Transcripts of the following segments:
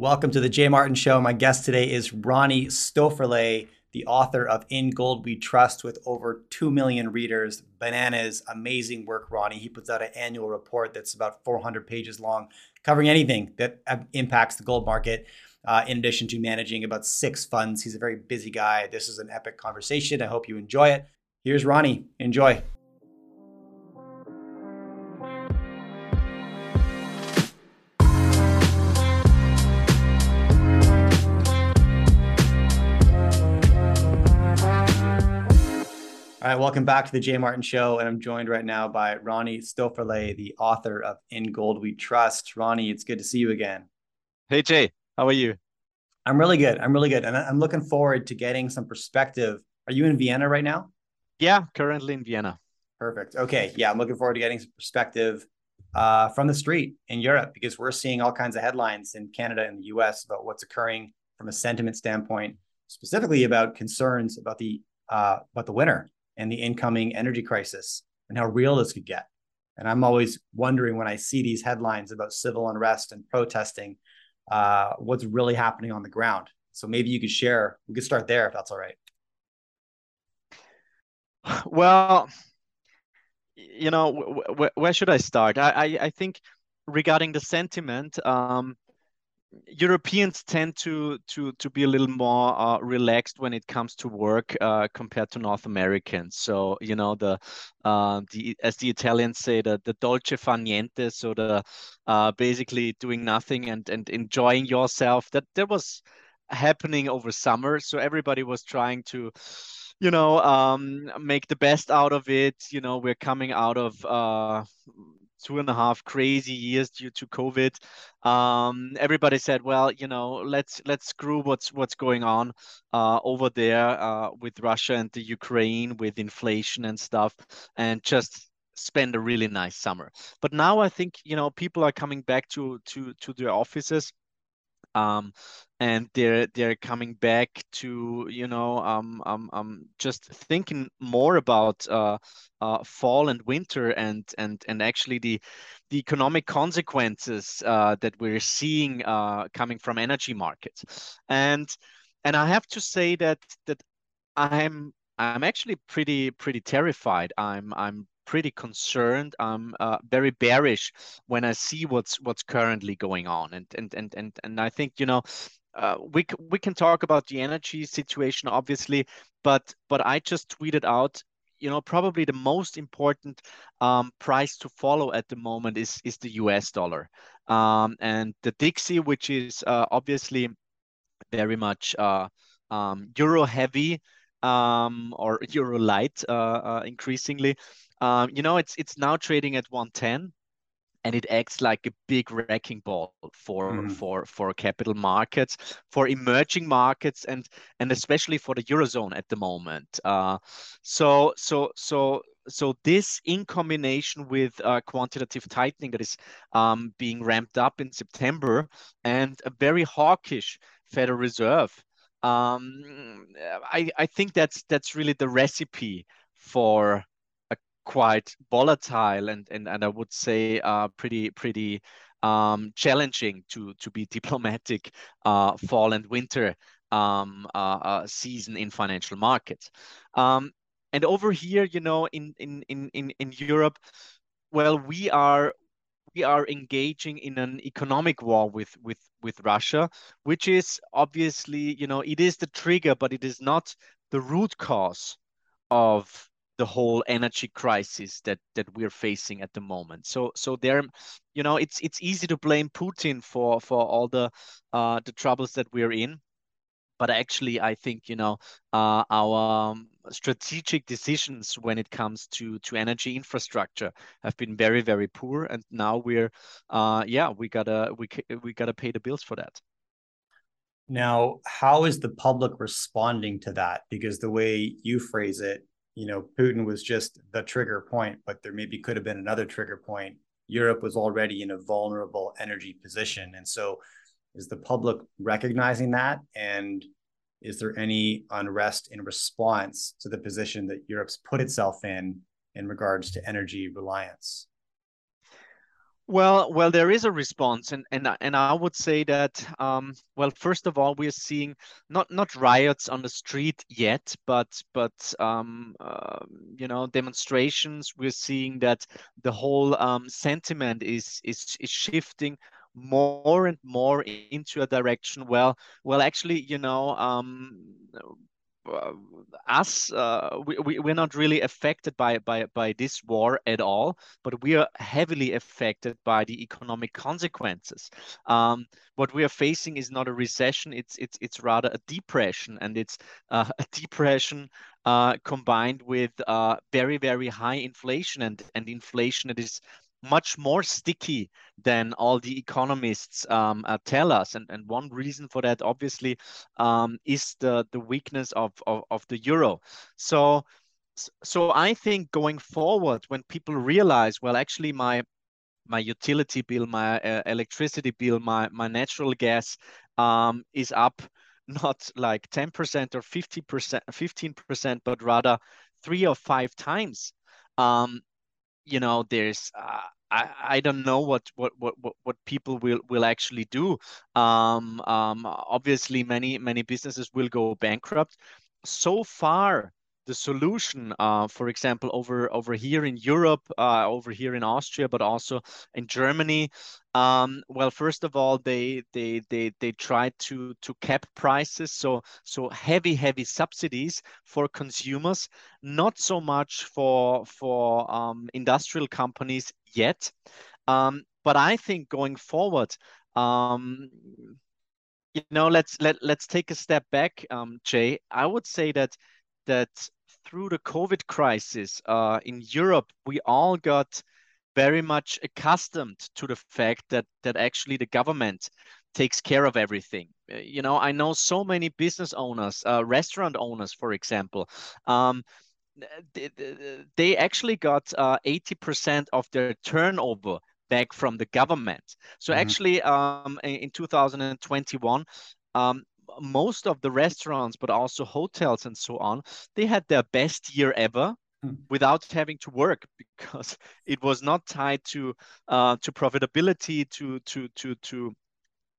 Welcome to the Jay Martin Show. My guest today is Ronnie Stoferle, the author of In Gold We Trust, with over 2 million readers. Bananas, amazing work, Ronnie. He puts out an annual report that's about 400 pages long, covering anything that uh, impacts the gold market, uh, in addition to managing about six funds. He's a very busy guy. This is an epic conversation. I hope you enjoy it. Here's Ronnie. Enjoy. All right, welcome back to the Jay Martin Show, and I'm joined right now by Ronnie Stoferle, the author of In Gold We Trust. Ronnie, it's good to see you again. Hey Jay, how are you? I'm really good. I'm really good, and I'm looking forward to getting some perspective. Are you in Vienna right now? Yeah, currently in Vienna. Perfect. Okay, yeah, I'm looking forward to getting some perspective uh, from the street in Europe because we're seeing all kinds of headlines in Canada and the U.S. about what's occurring from a sentiment standpoint, specifically about concerns about the uh, about the winter and the incoming energy crisis and how real this could get. And I'm always wondering when I see these headlines about civil unrest and protesting, uh, what's really happening on the ground. So maybe you could share. We could start there if that's all right. Well, you know, where should I start? I, I, I think regarding the sentiment, um, Europeans tend to to to be a little more uh, relaxed when it comes to work uh, compared to North Americans. So you know the uh, the as the Italians say the the dolce far niente, so the uh, basically doing nothing and and enjoying yourself. That that was happening over summer. So everybody was trying to you know um, make the best out of it. You know we're coming out of uh, two and a half crazy years due to COVID. Um, everybody said, well, you know, let's let's screw what's what's going on uh, over there uh, with Russia and the Ukraine with inflation and stuff, and just spend a really nice summer. But now I think you know people are coming back to to to their offices um, and they're they're coming back to you know um, um, um just thinking more about uh, uh, fall and winter and and and actually the the economic consequences uh, that we're seeing uh, coming from energy markets and and I have to say that that I'm I'm actually pretty pretty terrified. I'm I'm pretty concerned. I'm uh, very bearish when I see what's what's currently going on, and and and and and I think you know. Uh, we we can talk about the energy situation obviously, but but I just tweeted out you know probably the most important um, price to follow at the moment is is the US dollar um, and the Dixie which is uh, obviously very much uh, um, euro heavy um, or euro light uh, uh, increasingly um, you know, it's it's now trading at 110 and it acts like a big wrecking ball for mm. for for capital markets for emerging markets and and especially for the eurozone at the moment uh, so so so so this in combination with uh, quantitative tightening that is um, being ramped up in september and a very hawkish federal reserve um, I, I think that's that's really the recipe for quite volatile and and, and I would say uh, pretty pretty um, challenging to to be diplomatic uh, fall and winter um, uh, uh, season in financial markets. Um, and over here, you know, in in in in, in Europe, well, we are we are engaging in an economic war with with with Russia, which is obviously, you know, it is the trigger, but it is not the root cause of the whole energy crisis that that we're facing at the moment. So so there, you know, it's it's easy to blame Putin for for all the uh, the troubles that we're in, but actually I think you know uh, our um, strategic decisions when it comes to to energy infrastructure have been very very poor, and now we're uh, yeah we gotta we we gotta pay the bills for that. Now, how is the public responding to that? Because the way you phrase it, you know, Putin was just the trigger point, but there maybe could have been another trigger point. Europe was already in a vulnerable energy position. And so is the public recognizing that? And is there any unrest in response to the position that Europe's put itself in in regards to energy reliance? Well, well, there is a response, and and and I would say that um, well, first of all, we're seeing not not riots on the street yet, but but um, uh, you know demonstrations. We're seeing that the whole um, sentiment is is is shifting more and more into a direction. Well, well, actually, you know, um, us uh, we, we we're not really affected by by by this war at all but we are heavily affected by the economic consequences. Um, what we are facing is not a recession it's it's it's rather a depression and it's uh, a depression uh, combined with uh, very very high inflation and and inflation that is much more sticky than all the economists um, uh, tell us. And, and one reason for that, obviously, um, is the, the weakness of, of, of the euro. So, so I think going forward, when people realize, well, actually, my my utility bill, my uh, electricity bill, my my natural gas um, is up not like 10% or 50%, 15%, but rather three or five times. Um, you know there's uh, I, I don't know what, what what what people will will actually do. Um, um, obviously many many businesses will go bankrupt. So far the solution, uh, for example, over over here in Europe, uh, over here in Austria, but also in Germany. Um, well, first of all, they they they they try to to cap prices, so so heavy heavy subsidies for consumers, not so much for for um, industrial companies yet. Um, but I think going forward, um, you know, let's let let's take a step back, um, Jay. I would say that that through the COVID crisis uh, in Europe, we all got very much accustomed to the fact that that actually the government takes care of everything. Uh, you know, I know so many business owners, uh, restaurant owners, for example. Um, they, they, actually got uh, 80% of their turnover back from the government. So mm-hmm. actually, um, in 2021, um, most of the restaurants, but also hotels and so on, they had their best year ever hmm. without having to work because it was not tied to uh, to profitability, to to to to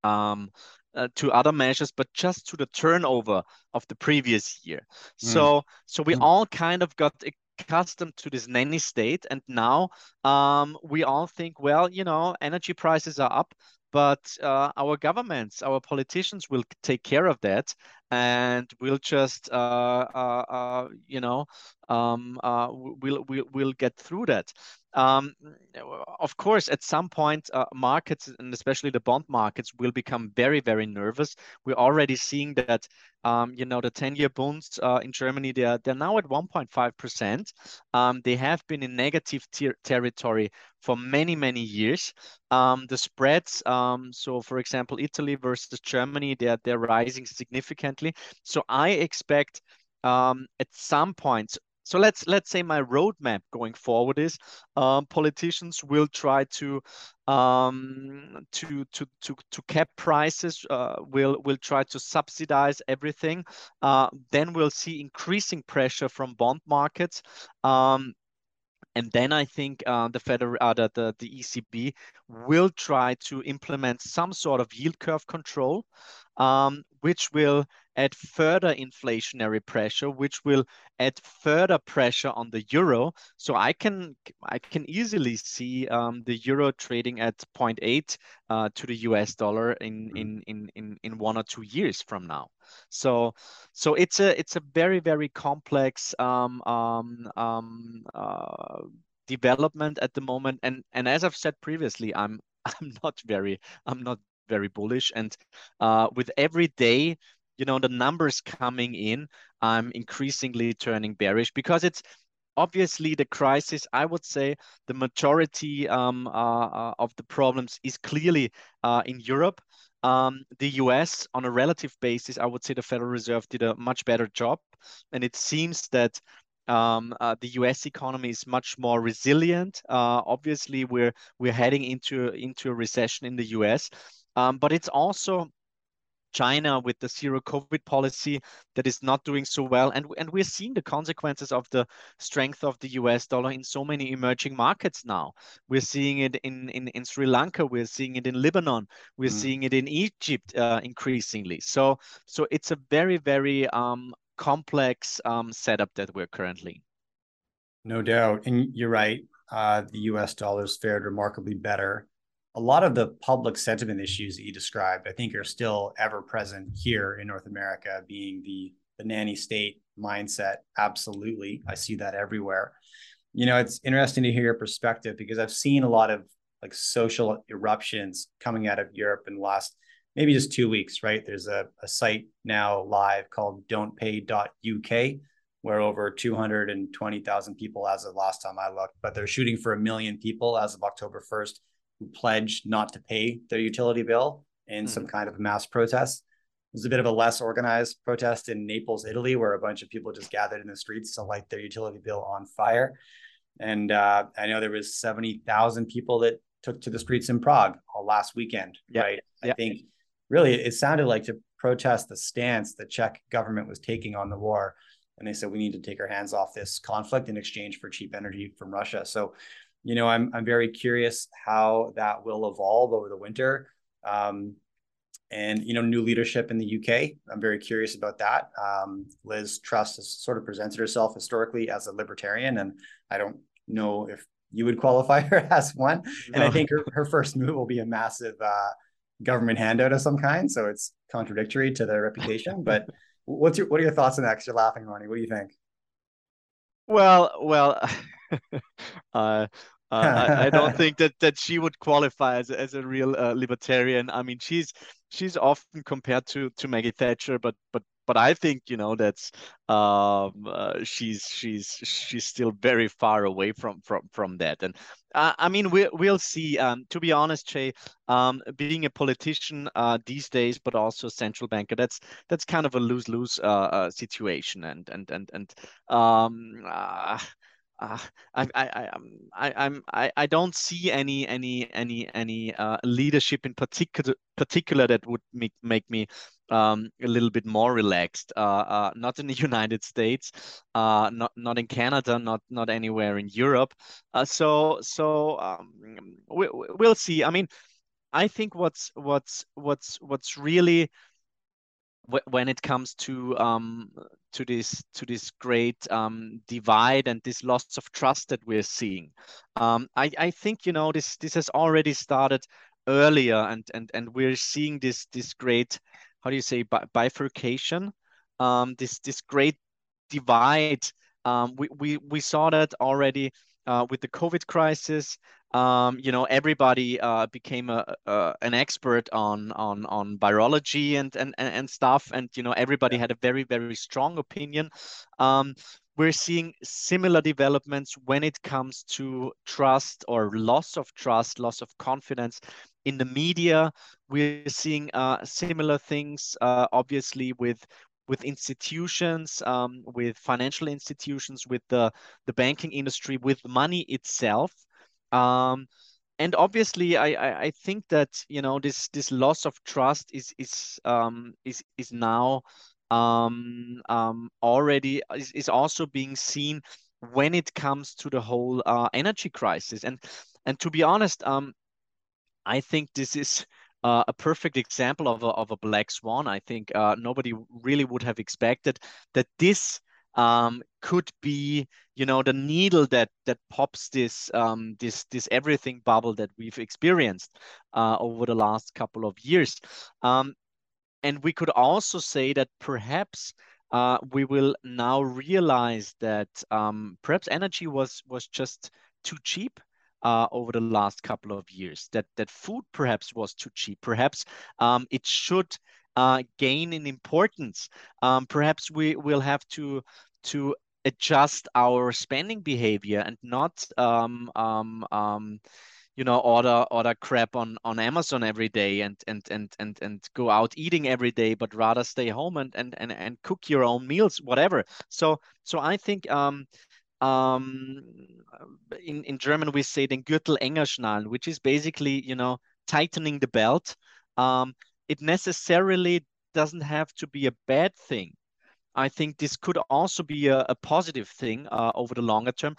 um, uh, to other measures, but just to the turnover of the previous year. Mm. So so we mm. all kind of got accustomed to this nanny state, and now um, we all think, well, you know, energy prices are up but uh, our governments, our politicians will take care of that, and we'll just, uh, uh, uh you know, um, uh, we'll, we'll we'll get through that. Um, of course, at some point, uh, markets and especially the bond markets will become very, very nervous. We're already seeing that, um, you know, the 10-year bonds uh, in Germany, they're, they're now at 1.5%. Um, they have been in negative ter territory for many, many years. Um, the spreads, um, so for example, Italy versus Germany, they're, they're rising significantly. So I expect um, at some point so let's let's say my roadmap going forward is um, politicians will try to um, to to to to cap prices. Uh, will will try to subsidize everything. Uh, then we'll see increasing pressure from bond markets. Um, and then I think uh, the federal, uh, the, the, the ECB will try to implement some sort of yield curve control, um, which will add further inflationary pressure, which will add further pressure on the euro. So I can I can easily see um, the euro trading at 0.8 uh, to the US dollar in, mm-hmm. in in in in one or two years from now. So so it's a it's a very very complex um, um, um, uh, development at the moment. And and as I've said previously, I'm I'm not very I'm not very bullish. And uh, with every day you know the numbers coming in i'm increasingly turning bearish because it's obviously the crisis i would say the majority um, uh, uh, of the problems is clearly uh, in europe um, the us on a relative basis i would say the federal reserve did a much better job and it seems that um, uh, the U.S. economy is much more resilient. Uh, obviously, we're we're heading into into a recession in the U.S., um, but it's also China with the zero COVID policy that is not doing so well. And, and we're seeing the consequences of the strength of the US dollar in so many emerging markets now. We're seeing it in, in, in Sri Lanka, we're seeing it in Lebanon, we're mm. seeing it in Egypt uh, increasingly. So, so it's a very, very um, complex um, setup that we're currently. No doubt. And you're right. Uh, the US dollars fared remarkably better a lot of the public sentiment issues that you described, I think, are still ever present here in North America, being the the nanny state mindset. Absolutely, I see that everywhere. You know, it's interesting to hear your perspective because I've seen a lot of like social eruptions coming out of Europe in the last maybe just two weeks, right? There's a, a site now live called don'tpay.uk where over 220,000 people as of last time I looked, but they're shooting for a million people as of October 1st who pledged not to pay their utility bill in mm. some kind of mass protest. It was a bit of a less organized protest in Naples, Italy, where a bunch of people just gathered in the streets to light their utility bill on fire. And uh, I know there was 70,000 people that took to the streets in Prague all last weekend, right? I think really it sounded like to protest the stance the Czech government was taking on the war. And they said, we need to take our hands off this conflict in exchange for cheap energy from Russia. So you know, I'm I'm very curious how that will evolve over the winter. Um, and you know, new leadership in the UK. I'm very curious about that. Um, Liz Truss has sort of presented herself historically as a libertarian, and I don't know if you would qualify her as one. No. And I think her, her first move will be a massive uh, government handout of some kind. So it's contradictory to their reputation. But what's your what are your thoughts on that? Because you're laughing, Ronnie. What do you think? Well, well. uh, uh, I, I, don't think that that she would qualify as a, as a real uh, libertarian. I mean, she's she's often compared to to Maggie Thatcher, but but but I think you know that's um, uh, she's she's she's still very far away from from from that. And uh, I mean, we we'll see. Um, to be honest, Jay, um, being a politician uh, these days, but also a central banker, that's that's kind of a lose lose uh, uh, situation. And and and and um, uh, uh, I, I, um, I, I'm, I, I don't see any, any, any, any uh, leadership in particular, particular that would make, make me um, a little bit more relaxed. Uh, uh, not in the United States, uh, not not in Canada, not not anywhere in Europe. Uh, so so um, we, we'll see. I mean, I think what's what's what's what's really when it comes to um, to this to this great um, divide and this loss of trust that we're seeing. Um, I, I think you know this this has already started earlier, and and and we're seeing this this great how do you say bifurcation, um, this this great divide. Um, we, we we saw that already uh, with the COVID crisis um, you know everybody uh, became a, a, an expert on on on virology and and and stuff and you know everybody had a very very strong opinion. Um, we're seeing similar developments when it comes to trust or loss of trust loss of confidence in the media. We're seeing uh, similar things uh, obviously with with institutions, um, with financial institutions, with the, the banking industry, with money itself. Um, and obviously, I, I, I think that you know this this loss of trust is is um, is is now um, um, already is, is also being seen when it comes to the whole uh, energy crisis. And and to be honest, um, I think this is uh, a perfect example of a, of a black swan. I think uh, nobody really would have expected that this um, could be you know the needle that that pops this um, this this everything bubble that we've experienced uh, over the last couple of years um, and we could also say that perhaps uh, we will now realize that um, perhaps energy was was just too cheap uh, over the last couple of years. That that food perhaps was too cheap. Perhaps um, it should uh, gain in importance. Um, perhaps we will have to to adjust our spending behavior and not um, um, um, you know order order crap on on Amazon every day and and and and and go out eating every day, but rather stay home and and and, and cook your own meals, whatever. So so I think um, um, in in German we say den Gürtel enger schnallen, which is basically you know tightening the belt. Um, it necessarily doesn't have to be a bad thing. I think this could also be a, a positive thing uh, over the longer term.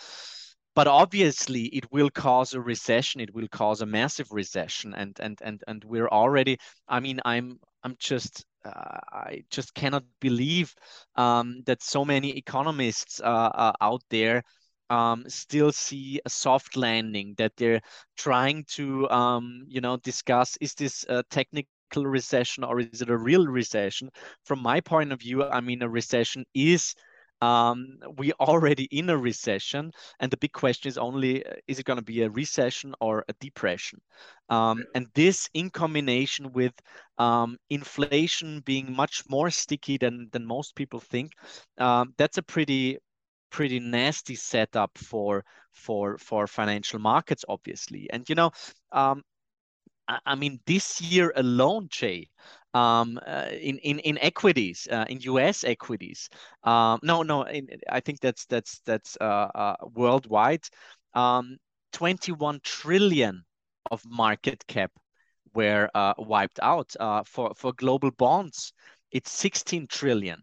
But obviously, it will cause a recession. It will cause a massive recession, and and and and we're already. I mean, I'm I'm just uh, I just cannot believe um, that so many economists uh, out there um, still see a soft landing. That they're trying to um, you know discuss is this a technical recession or is it a real recession? From my point of view, I mean, a recession is um, we already in a recession, and the big question is only is it going to be a recession or a depression? Um, and this, in combination with um, inflation being much more sticky than than most people think, um, that's a pretty pretty nasty setup for for for financial markets, obviously. And you know, um, I mean, this year alone, Jay, um, uh, in, in in equities, uh, in U.S. equities. Um, no, no, in, I think that's that's that's uh, uh worldwide. Um, 21 trillion of market cap were uh, wiped out. Uh, for for global bonds, it's 16 trillion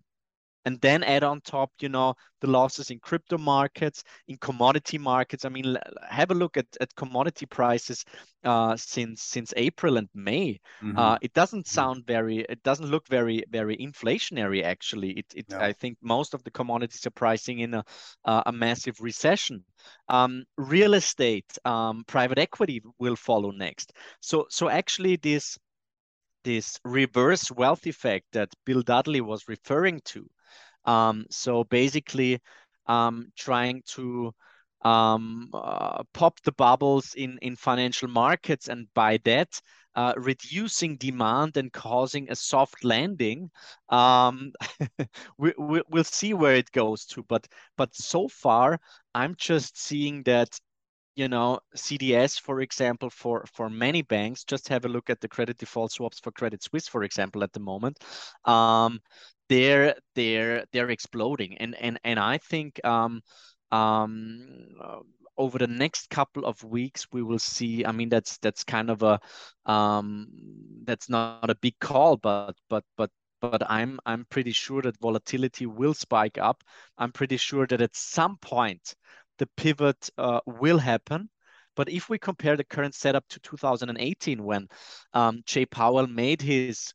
and then add on top you know the losses in crypto markets in commodity markets i mean have a look at, at commodity prices uh, since since april and may mm-hmm. uh, it doesn't mm-hmm. sound very it doesn't look very very inflationary actually it, it no. i think most of the commodities are pricing in a, a massive recession um, real estate um, private equity will follow next so so actually this this reverse wealth effect that Bill Dudley was referring to. Um, so basically, um, trying to um, uh, pop the bubbles in, in financial markets, and by that, uh, reducing demand and causing a soft landing. Um, we, we, will see where it goes to, but but so far, I'm just seeing that you know CDS, for example, for for many banks, just have a look at the credit default swaps for Credit Suisse, for example, at the moment. Um, they're they're they're exploding, and and and I think um, um, uh, over the next couple of weeks we will see. I mean, that's that's kind of a um, that's not a big call, but but but but I'm I'm pretty sure that volatility will spike up. I'm pretty sure that at some point the pivot uh, will happen. But if we compare the current setup to 2018, when um, Jay Powell made his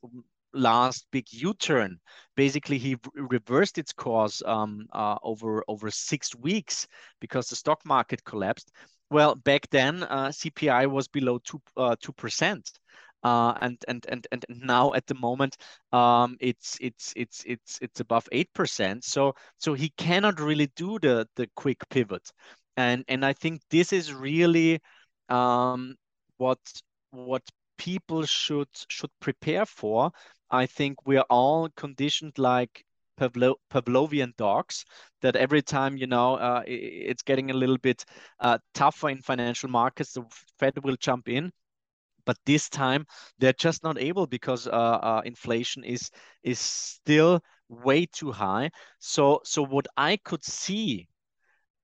last big U-turn, basically he reversed its course um, uh, over over six weeks because the stock market collapsed. Well, back then uh, CPI was below two uh, two percent. Uh, and and and and now at the moment um, it's it's it's it's it's above eight percent. So so he cannot really do the the quick pivot, and and I think this is really um, what what people should should prepare for. I think we are all conditioned like Pavlo- Pavlovian dogs that every time you know uh, it's getting a little bit uh, tougher in financial markets, the Fed will jump in but this time they're just not able because uh, uh, inflation is is still way too high. So so what I could see,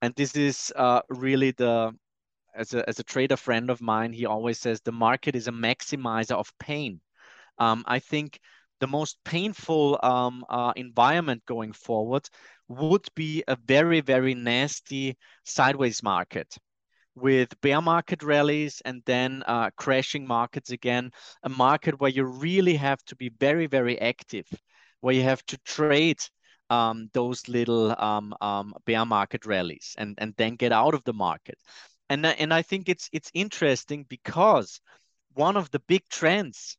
and this is uh, really the as a as a trader friend of mine, he always says the market is a maximizer of pain. Um, I think the most painful um, uh, environment going forward would be a very very nasty sideways market with bear market rallies and then uh, crashing markets again, a market where you really have to be very, very active, where you have to trade um, those little um, um, bear market rallies and, and then get out of the market. And, and I think it's, it's interesting because one of the big trends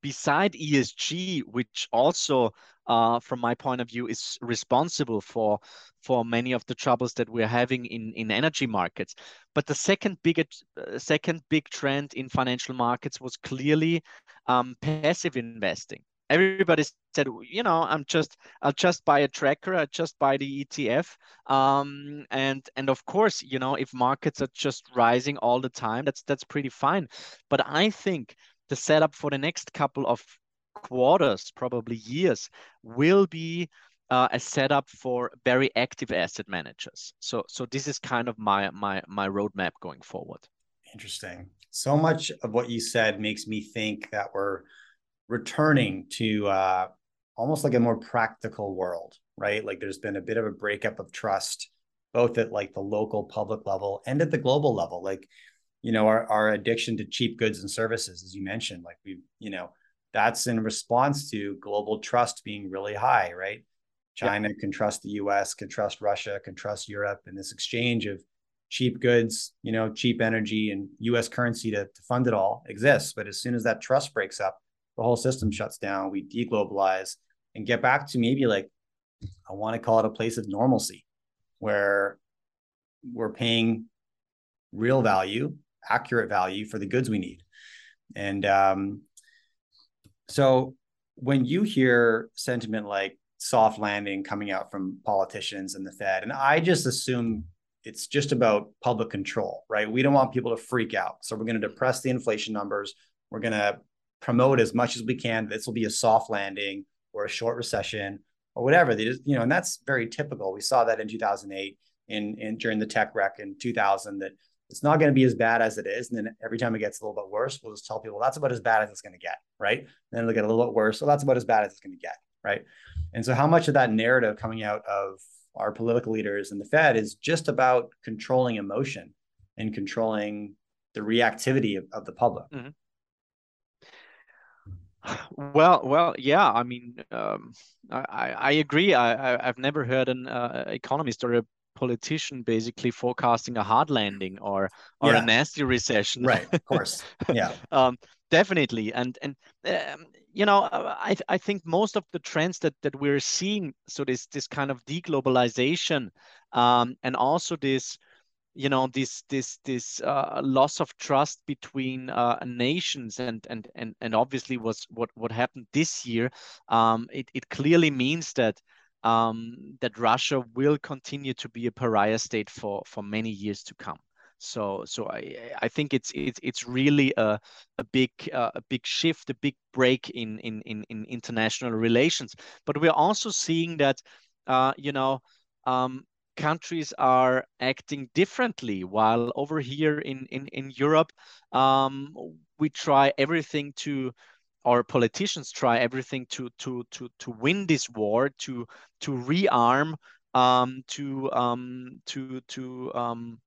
beside ESG, which also, uh, from my point of view, is responsible for for many of the troubles that we're having in in energy markets. But the second big uh, second big trend in financial markets was clearly um, passive investing. Everybody said, you know, I'm just I'll just buy a tracker, I just buy the ETF, um, and and of course, you know, if markets are just rising all the time, that's that's pretty fine. But I think the setup for the next couple of quarters, probably years, will be uh, a setup for very active asset managers. So, so this is kind of my my my roadmap going forward. Interesting. So much of what you said makes me think that we're returning to uh, almost like a more practical world, right? Like there's been a bit of a breakup of trust, both at like the local public level and at the global level. Like, you know, our, our addiction to cheap goods and services, as you mentioned, like we, you know, that's in response to global trust being really high, right? China yeah. can trust the US, can trust Russia, can trust Europe, and this exchange of cheap goods, you know, cheap energy and US currency to, to fund it all exists. But as soon as that trust breaks up, the whole system shuts down, we deglobalize and get back to maybe like, I want to call it a place of normalcy where we're paying real value, accurate value for the goods we need. And um, so when you hear sentiment like soft landing coming out from politicians and the Fed, and I just assume it's just about public control, right? We don't want people to freak out. So we're going to depress the inflation numbers. We're going to promote as much as we can. This will be a soft landing or a short recession or whatever. They just, you know, and that's very typical. We saw that in 2008 in, in during the tech wreck in 2000 that it's not going to be as bad as it is. And then every time it gets a little bit worse, we'll just tell people that's about as bad as it's going to get, right? And then it'll get a little bit worse. So that's about as bad as it's going to get, right? And so how much of that narrative coming out of our political leaders and the Fed is just about controlling emotion and controlling the reactivity of, of the public? Mm-hmm. Well, well, yeah. I mean, um, I, I agree. I, I've never heard an uh, economist or a politician basically forecasting a hard landing or or yeah. a nasty recession. Right, of course. Yeah. um, definitely, and and um, you know, uh, I I think most of the trends that that we're seeing, so this this kind of deglobalization, um, and also this you know this this this uh, loss of trust between uh, nations and and and and obviously was what what happened this year um, it, it clearly means that um, that Russia will continue to be a pariah state for for many years to come. So so I I think it's it's it's really a a big uh, a big shift, a big break in in in, in international relations. But we're also seeing that uh, you know. Um, countries are acting differently while over here in in, in Europe um, we try everything to our politicians try everything to to to to win this war, to to rearm, um, to um, to to um,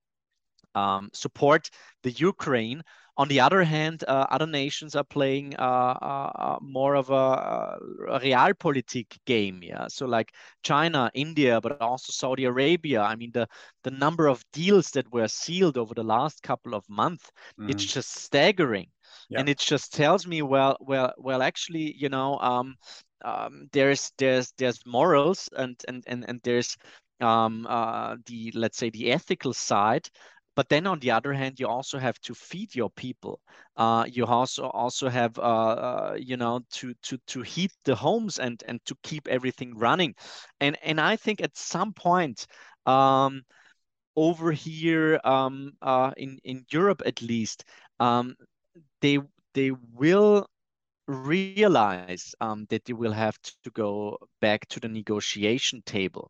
um, support the Ukraine. On the other hand, uh, other nations are playing uh, uh, uh more of a, a realpolitik game. Yeah, so like China, India, but also Saudi Arabia. I mean, the the number of deals that were sealed over the last couple of months, mm. it's just staggering yeah. and it just tells me well well well actually you know um, um, there's there's there's morals and and and, and there's um, uh, the let's say the ethical side but then on the other hand you also have to feed your people. Uh, you also also have uh, uh, you know to to to heat the homes and and to keep everything running. And and i think at some point um, over here um, uh, in in europe at least um, they they will realize um, that they will have to go back to the negotiation table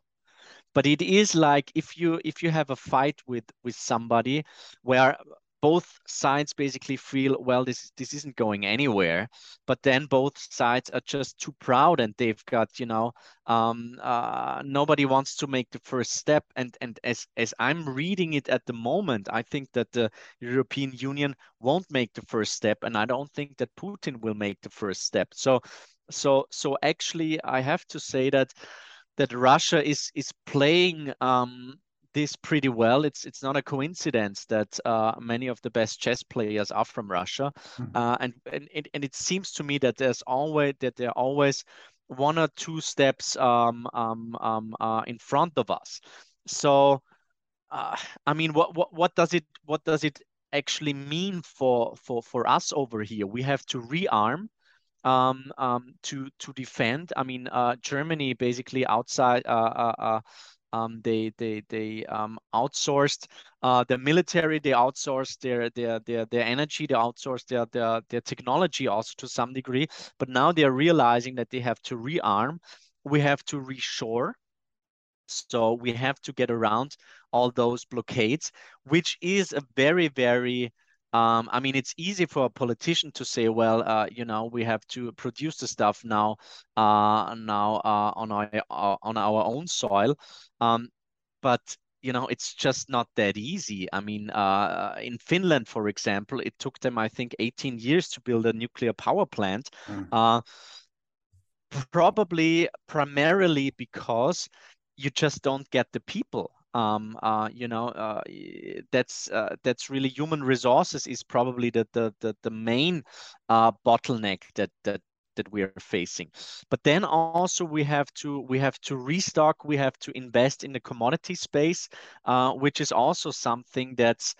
but it is like if you if you have a fight with with somebody where both sides basically feel well this this isn't going anywhere but then both sides are just too proud and they've got you know um, uh, nobody wants to make the first step. And and as as i'm reading it at the moment i think that the european union won't make the first step and i don't think that putin will make the first step. So so so actually i have to say that that russia is is playing um, this pretty well. It's it's not a coincidence that uh, many of the best chess players are from Russia, mm-hmm. uh, and and it, and it seems to me that there's always that they're always one or two steps um, um, um, uh, in front of us. So, uh, I mean, what, what what does it what does it actually mean for for for us over here? We have to rearm. Um, um, to to defend. I mean, uh, Germany basically outside uh, uh, uh um, they they they um, outsourced uh, the military. They outsourced their their their their energy. They outsourced their their their technology also to some degree. But now they are realizing that they have to rearm. We have to reshore. So we have to get around all those blockades, which is a very very Um, I mean, it's easy for a politician to say, well, uh, you know, we have to produce the stuff now, uh, now uh, on our uh, on our own soil, um, but you know, it's just not that easy. I mean, uh, in Finland, for example, it took them, I think, 18 years to build a nuclear power plant. Mm. probably primarily because you just don't get the people um, uh, you know, uh, that's uh, that's really human resources is probably the the the, the main uh, bottleneck that that that we are facing. But then also we have to we have to restock, we have to invest in the commodity space, uh, which is also something that's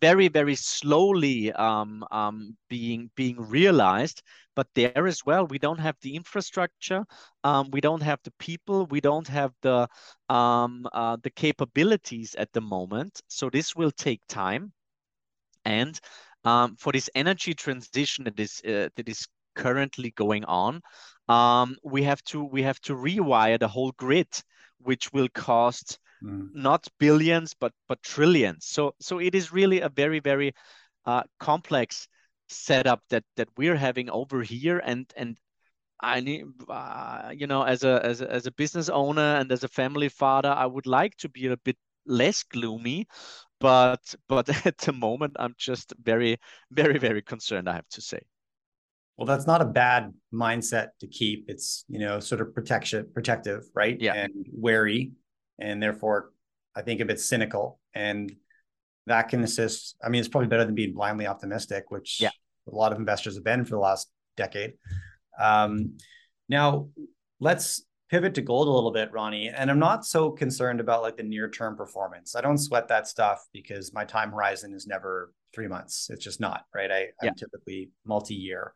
very very slowly um, um, being being realized but there as well we don't have the infrastructure um, we don't have the people we don't have the um, uh, the capabilities at the moment. So this will take time. And um, for this energy transition that is uh, that is currently going on um, we have to we have to rewire the whole grid which will cost mm. not billions but but trillions so so it is really a very very uh, complex setup that that we're having over here and and I need, uh, you know, as a, as a as a business owner and as a family father, I would like to be a bit less gloomy, but but at the moment, I'm just very very very concerned. I have to say. Well, that's not a bad mindset to keep. It's you know sort of protection protective, right? Yeah. And wary, and therefore, I think a bit cynical. And that can assist. I mean, it's probably better than being blindly optimistic, which yeah. a lot of investors have been for the last decade. Um, now, let's pivot to gold a little bit, Ronnie. And I'm not so concerned about like the near term performance. I don't sweat that stuff because my time horizon is never three months. It's just not right. I, yeah. I'm typically multi year.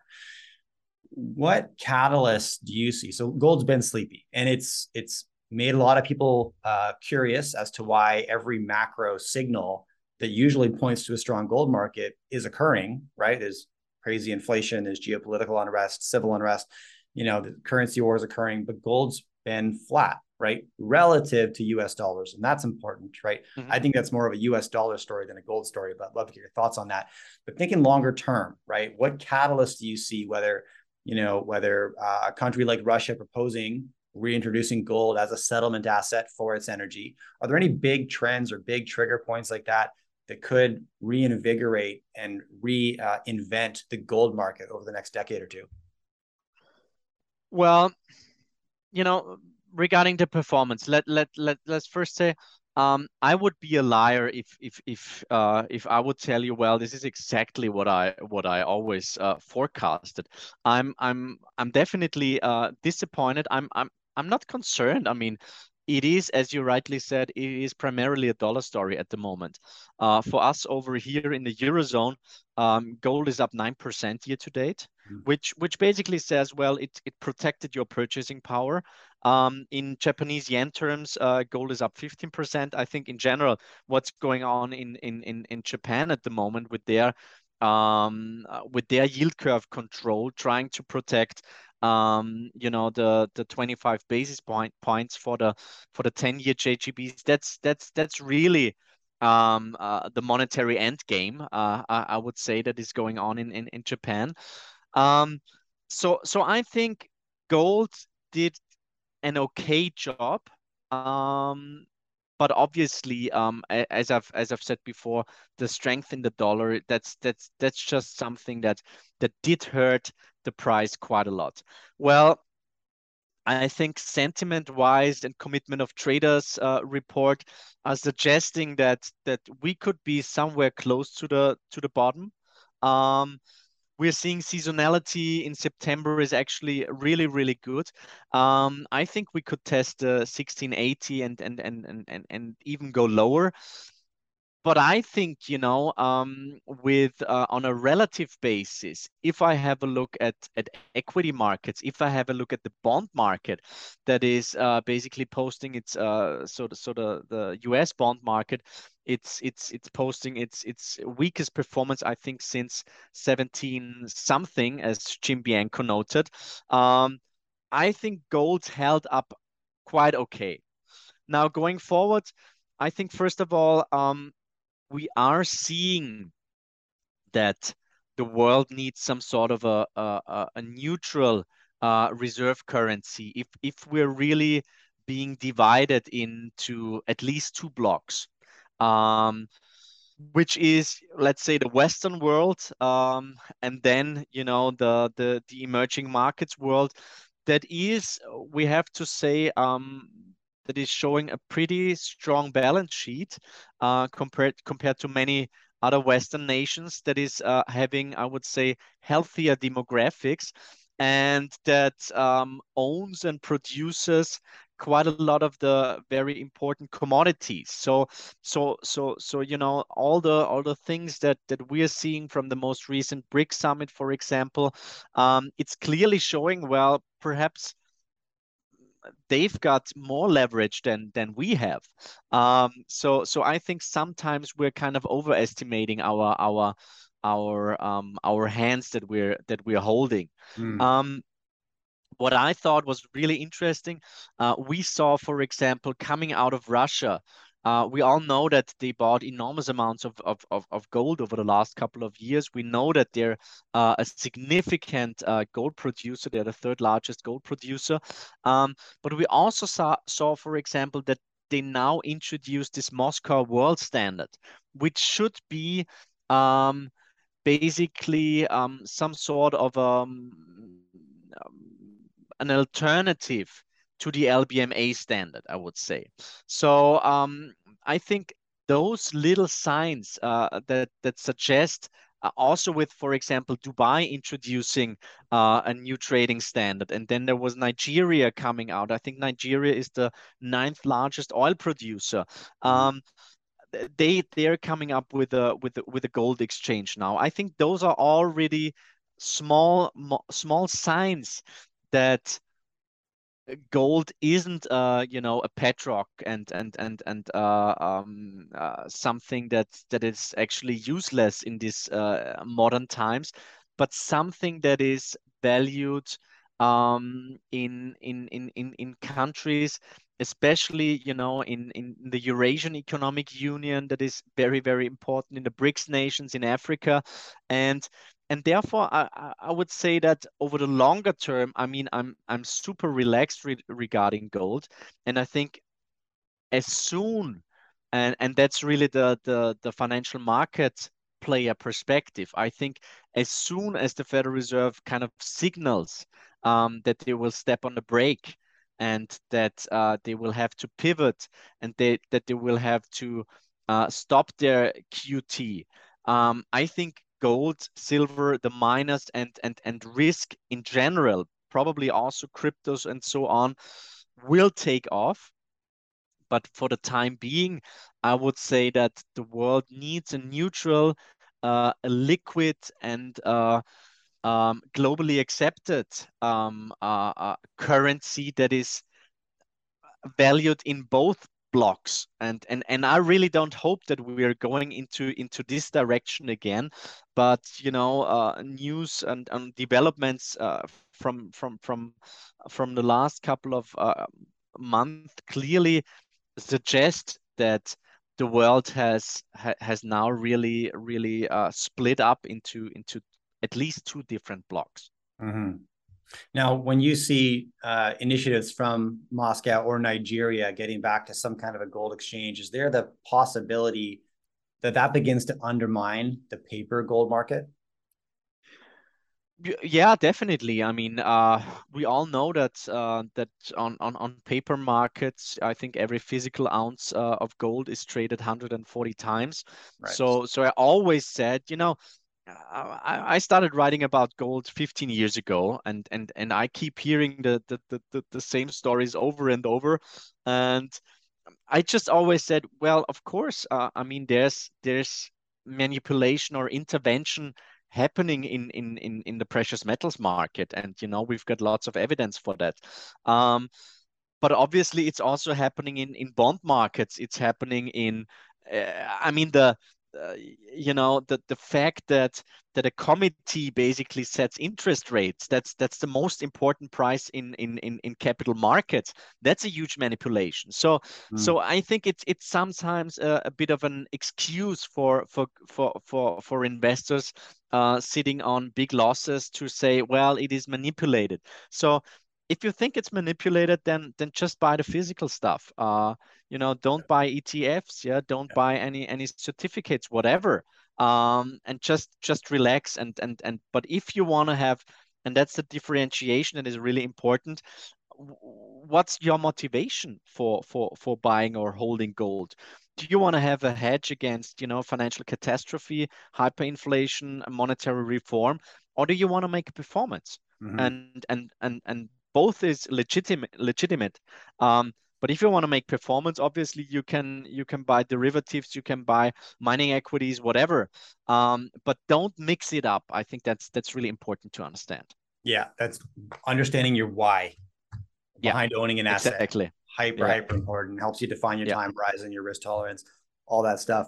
What catalyst do you see? So gold's been sleepy, and it's it's made a lot of people uh, curious as to why every macro signal that usually points to a strong gold market is occurring, right? There's crazy inflation, there's geopolitical unrest, civil unrest, you know, the currency war is occurring, but gold's been flat, right? Relative to US dollars. And that's important, right? Mm-hmm. I think that's more of a US dollar story than a gold story, but I'd love to get your thoughts on that. But thinking longer term, right? What catalyst do you see whether, you know, whether uh, a country like Russia proposing reintroducing gold as a settlement asset for its energy. Are there any big trends or big trigger points like that that could reinvigorate and reinvent uh, the gold market over the next decade or two? Well, you know, regarding the performance, let let let let's first say um, I would be a liar if if if uh, if I would tell you, well, this is exactly what I what I always uh, forecasted. I'm I'm I'm definitely uh, disappointed. I'm I'm I'm not concerned. I mean, it is, as you rightly said, it is primarily a dollar story at the moment. Uh, for us over here in the eurozone, um, gold is up nine percent year to date, mm. which which basically says, well, it it protected your purchasing power. Um, in Japanese yen terms, uh, gold is up fifteen percent. I think in general, what's going on in in in in Japan at the moment with their um, uh, with their yield curve control, trying to protect um, you know, the the 25 basis point points for the for the 10 year JGBs. That's that's that's really um, uh, the monetary end game. Uh, I, I, would say that is going on in in, in Japan. Um, so so I think gold did an okay job. Um, but obviously, um, as I've as I've said before, the strength in the dollar that's that's that's just something that that did hurt the price quite a lot. Well, I think sentiment-wise and commitment of traders uh, report are suggesting that that we could be somewhere close to the to the bottom. Um, we're seeing seasonality in September is actually really really good. Um, I think we could test uh, 1680 and and and and and even go lower but I think, you know, um, with uh, on a relative basis, if I have a look at, at equity markets, if I have a look at the bond market that is uh, basically posting its uh, so the, so the, the US bond market, it's it's it's posting its its weakest performance I think since 17 something, as Jim Bianco noted. Um, I think gold's held up quite okay. Now going forward, I think first of all, um, we are seeing that the world needs some sort of a a, a neutral uh, reserve currency. If if we're really being divided into at least two blocks um, which is let's say the western world um, and then you know the, the the emerging markets world that is we have to say um, that is showing a pretty strong balance sheet uh, compared compared to many other western nations that is uh, having i would say healthier demographics and that um, owns and produces quite a lot of the very important commodities. So so so so you know all the all the things that that we're seeing from the most recent brics summit for example um, it's clearly showing well perhaps they've got more leverage than than we have um, so so i think sometimes we're kind of overestimating our our our um, our hands that we're that we're holding mm. um, what I thought was really interesting, uh, we saw, for example, coming out of Russia, uh, we all know that they bought enormous amounts of, of, of, of, gold over the last couple of years. We know that they're uh, a significant uh, gold producer. They're the third largest gold producer. Um, but we also saw, saw, for example, that they now introduced this Moscow World Standard, which should be um, basically um, some sort of um, um an alternative to the LBMA standard, I would say. So um, I think those little signs uh, that that suggest uh, also with, for example, Dubai introducing uh, a new trading standard, and then there was Nigeria coming out. I think Nigeria is the ninth largest oil producer. Mm-hmm. Um, they they're coming up with a with a, with a gold exchange now. I think those are already small small signs that gold isn't uh you know a petrock and and and and uh, um, uh, something that that is actually useless in these uh, modern times but something that is valued um, in, in in in in countries especially you know in in the Eurasian Economic Union that is very very important in the BRICS nations in Africa. And and therefore I, I would say that over the longer term i mean i'm i'm super relaxed re regarding gold. And i think as soon and and that's really the the the financial market player perspective. I think as soon as the federal reserve kind of signals um, that they will step on the brake and that uh, they will have to pivot and they, that they will have to uh, stop their qt um, i think gold, silver, the miners, and and and risk in general, probably also cryptos and so on, will take off. But for the time being, I would say that the world needs a neutral, uh, a liquid, and uh, um, globally accepted um, uh, uh currency that is valued in both blocks and and and i really don't hope that we are going into into this direction again but you know uh, news and, and developments uh, from from from from the last couple of uh, months clearly suggest that the world has ha, has now really really uh, split up into into at least two different blocks mm-hmm. Now, when you see uh, initiatives from Moscow or Nigeria getting back to some kind of a gold exchange, is there the possibility that that begins to undermine the paper gold market? Yeah, definitely. I mean, uh, we all know that uh, that on, on on paper markets, I think every physical ounce uh, of gold is traded 140 times. Right. So so I always said, you know, I, started writing about gold 15 years ago, and and and I keep hearing the the, the, the same stories over and over, and I just always said, well, of course, uh, I mean, there's there's manipulation or intervention happening in, in in in the precious metals market, and you know we've got lots of evidence for that. Um, but obviously, it's also happening in in bond markets. It's happening in, uh, I mean, the uh, you know the the fact that that a committee basically sets interest rates that's that's the most important price in in in, in capital markets that's a huge manipulation so mm. so i think it's it's sometimes a, a, bit of an excuse for for for for for investors uh, sitting on big losses to say well it is manipulated so if you think it's manipulated, then then just buy the physical stuff. Uh, you know, don't buy ETFs. Yeah, don't yeah. buy any any certificates, whatever. Um, and just just relax and and and. But if you want to have, and that's the differentiation that is really important. What's your motivation for for for buying or holding gold? do you want to have a hedge against you know financial catastrophe hyperinflation monetary reform or do you want to make a performance mm-hmm. and and and and both is legitimate legitimate. Um, but if you want to make performance obviously you can you can buy derivatives you can buy mining equities whatever. Um, but don't mix it up. I think that's that's really important to understand. Yeah that's understanding your why behind yeah, owning an asset. exactly. Hyper yeah. hyper important helps you define your yeah. time horizon your risk tolerance all that stuff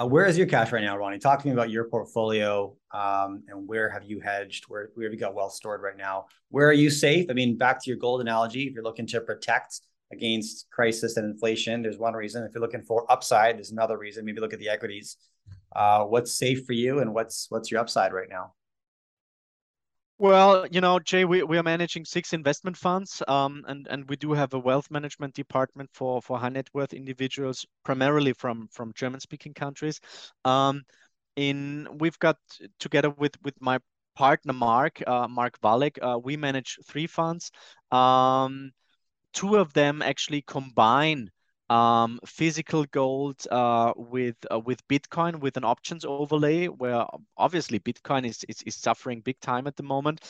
uh, where is your cash right now, Ronnie? Talk to me about your portfolio um, and where have you hedged? Where, where have you got well stored right now? Where are you safe? I mean, back to your gold analogy, if you're looking to protect against crisis and inflation, there's one reason. If you're looking for upside, there's another reason. Maybe look at the equities. Uh, what's safe for you and what's what's your upside right now? Well, you know, Jay, we, we are managing six investment funds, um, and and we do have a wealth management department for for high net worth individuals, primarily from from German speaking countries. Um, in we've got together with with my partner Mark uh, Mark Valek, uh, we manage three funds. Um, two of them actually combine um, physical gold uh, with uh, with Bitcoin with an options overlay, where obviously Bitcoin is, is, is suffering big time at the moment,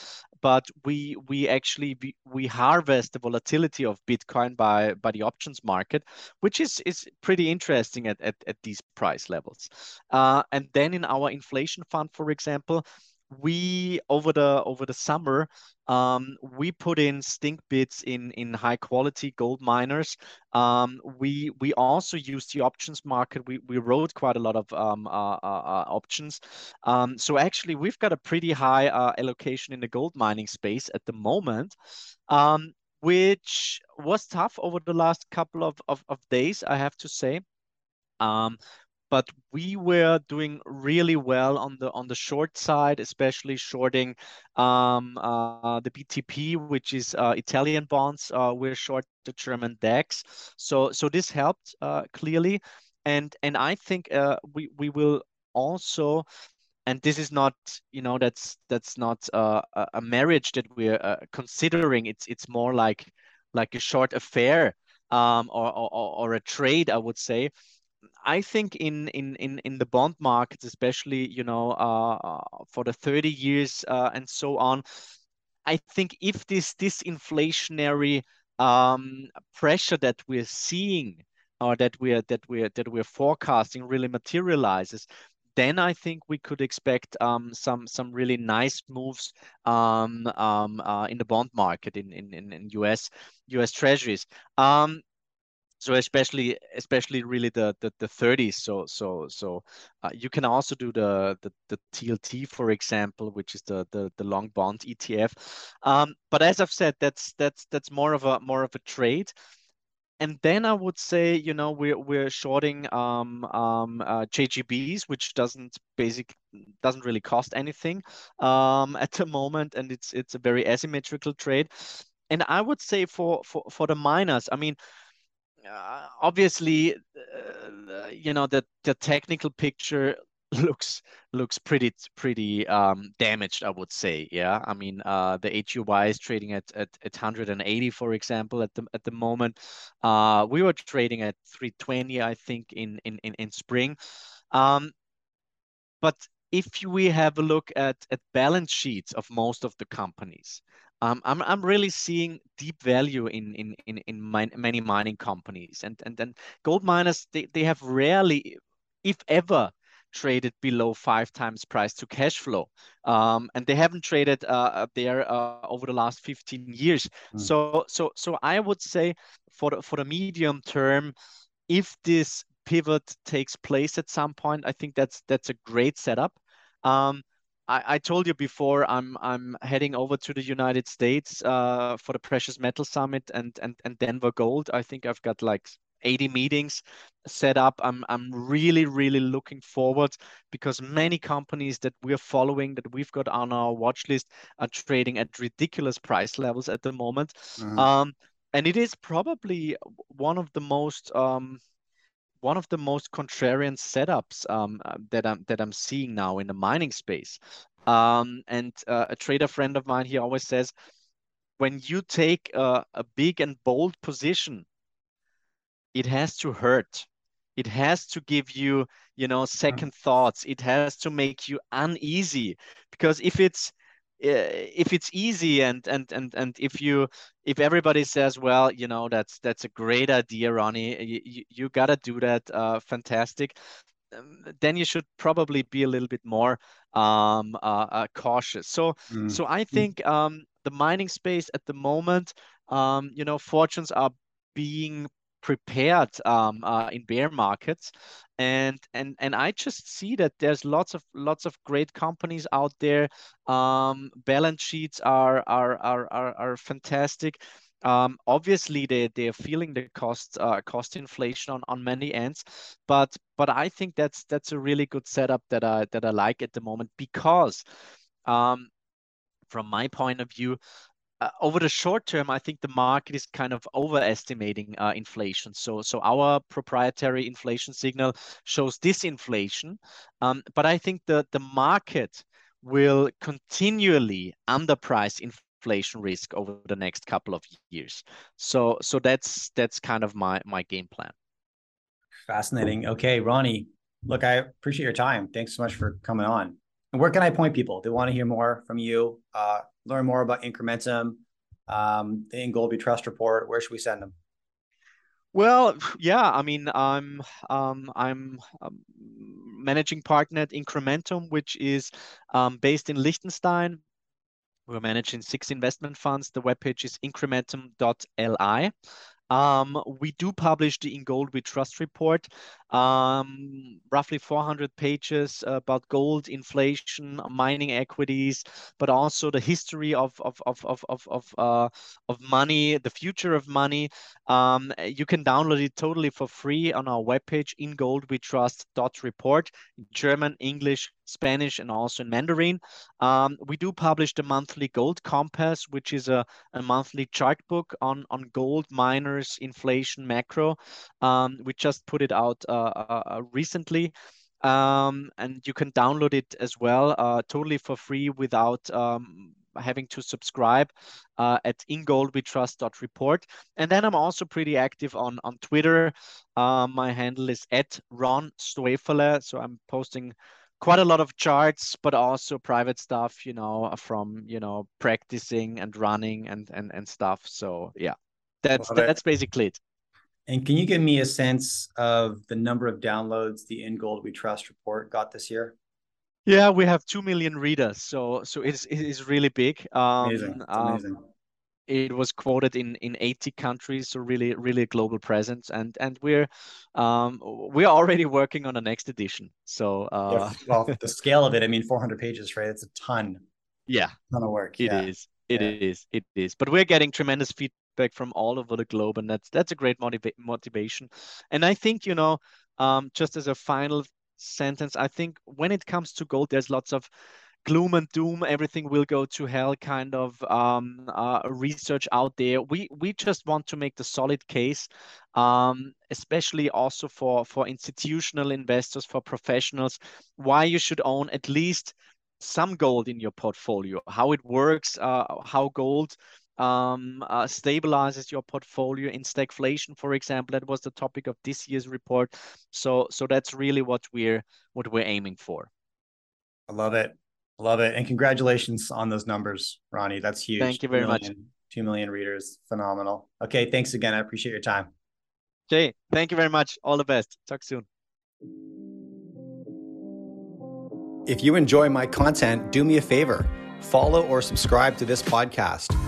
but we we actually we, we harvest the volatility of Bitcoin by by the options market, which is is pretty interesting at at, at these price levels. Uh, and then in our inflation fund, for example, we over the over the summer um, we put in stink bids in in high quality gold miners. Um, we we also used the options market. We we wrote quite a lot of um, uh, uh, uh, options. Um, so actually we've got a pretty high uh, allocation in the gold mining space at the moment um, which was tough over the last couple of, of, of days i have to say. Um, but we were doing really well on the on the short side, especially shorting um, uh, the BTP, which is uh, Italian bonds. Uh, we're short the German DAX, so so this helped uh, clearly, and and I think uh, we we will also. And this is not, you know, that's that's not uh, a marriage that we're considering. It's it's more like like a short affair um, or, or or a trade, I would say I think in in in in the bond markets, especially you know uh, for the 30 years uh, and so on, I think if this disinflationary um, pressure that we're seeing or that we're that we're that we're forecasting really materializes, then I think we could expect um, some some really nice moves um, um, uh, in the bond market in, in in US US Treasuries. Um, so especially especially really the the, the 30s so so so uh, you can also do the, the the tlt for example which is the the, the long bond etf um, but as i've said that's that's that's more of a more of a trade. And then I would say, you know, we're we're shorting um, um, uh, JGBs, which doesn't basic doesn't really cost anything um, at the moment, and it's it's a very asymmetrical trade. And I would say for for for the miners, I mean, uh, obviously, uh, you know, the the technical picture looks looks pretty pretty um, damaged i would say yeah? I mean uh, the HUI is trading at, at at 180 for example at the at the moment. Uh, we were trading at 320 i think in in in, in spring. Um, but if we have a look at at balance sheets of most of the companies um, I'm I'm really seeing deep value in in in in mine, many mining companies, and and then gold miners they they have rarely, if ever, traded below five times price to cash flow, um, and they haven't traded uh, there uh, over the last 15 years. Mm. So so so I would say for the, for the medium term, if this pivot takes place at some point, I think that's that's a great setup. Um, I, I, told you before I'm I'm heading over to the United States uh, for the Precious Metal Summit and and and Denver Gold. I think I've got like 80 meetings set up. I'm I'm really really looking forward because many companies that we're following that we've got on our watch list are trading at ridiculous price levels at the moment. Mm-hmm. Um, and it is probably one of the most um, one of the most contrarian setups um, uh, that I'm that I'm seeing now in the mining space. Um, and uh, a trader friend of mine, he always says, when you take a, a big and bold position, it has to hurt. It has to give you, you know, second thoughts. It has to make you uneasy because if it's if it's easy and and and and if you if everybody says well you know that's that's a great idea ronnie you, you gotta do that uh, fantastic um, then you should probably be a little bit more um, uh, uh, cautious so mm. so i mm. think um, the mining space at the moment um, you know fortunes are being prepared um, uh, in bear markets. And and and i just see that there's lots of lots of great companies out there. Um, balance sheets are are are are, are fantastic. Um, obviously they they're feeling the cost uh, cost inflation on, on many ends. But but i think that's that's a really good setup that i that i like at the moment because um, from my point of view uh, over the short term, I think the market is kind of overestimating uh, inflation. So, so our proprietary inflation signal shows disinflation, um, but I think the the market will continually underprice inflation risk over the next couple of years. So, so that's that's kind of my my game plan. Fascinating. Okay, Ronnie, look, I appreciate your time. Thanks so much for coming on. And where can I point people? They want to hear more from you. Uh, learn more about Incrementum, um, the InGold Trust report, where should we send them? Well, yeah, I mean, I'm um, I'm um, managing partner at Incrementum, which is um, based in Liechtenstein. We're managing six investment funds. The webpage is incrementum.li. Um, we do publish the We Trust report, um, roughly 400 pages about gold, inflation, mining equities, but also the history of of of of of of, uh, of money, the future of money. Um, you can download it totally for free on our webpage ingoldwetrust.report, German, English, Spanish, and also in Mandarin. Um, we do publish the monthly Gold Compass, which is a, a monthly chart book on, on gold, miners, inflation, macro. Um, we just put it out uh, recently. Um, and you can download it as well, uh, totally for free without um, having to subscribe uh, at ingoldwetrust.report. And then I'm also pretty active on, on Twitter. Uh, my handle is at Ron Stoeferle. So I'm posting quite a lot of charts, but also private stuff, you know, from, you know, practicing and running and, and, and stuff. So yeah, that's, that's basically it. And can you give me a sense of the number of downloads the In Gold We Trust report got this year? Yeah, we have two million readers, so so it's it is really big. Um, amazing, amazing. Um, it was quoted in in 80 countries, so really really global presence, and and we're um, we're already working on the next edition. So uh... yeah, well, the scale of it, I mean, 400 pages, right? It's a ton. Yeah, a ton of work. It yeah. is. It yeah. is. It is. But we're getting tremendous feedback from all over the globe, and that's that's a great motiva- motivation. And I think you know, um, just as a final sentence. I think when it comes to gold, there's lots of gloom and doom. Everything will go to hell kind of um, uh, research out there. We we just want to make the solid case, um, especially also for for institutional investors, for professionals, why you should own at least some gold in your portfolio, how it works, uh, how gold um, uh, stabilizes your portfolio in stagflation, for example. That was the topic of this year's report. So, so that's really what we're what we're aiming for. I love it, love it, and congratulations on those numbers, Ronnie. That's huge. Thank you very million, much. Two million readers, phenomenal. Okay, thanks again. I appreciate your time. Jay, thank you very much. All the best. Talk soon. If you enjoy my content, do me a favor follow or subscribe to this podcast.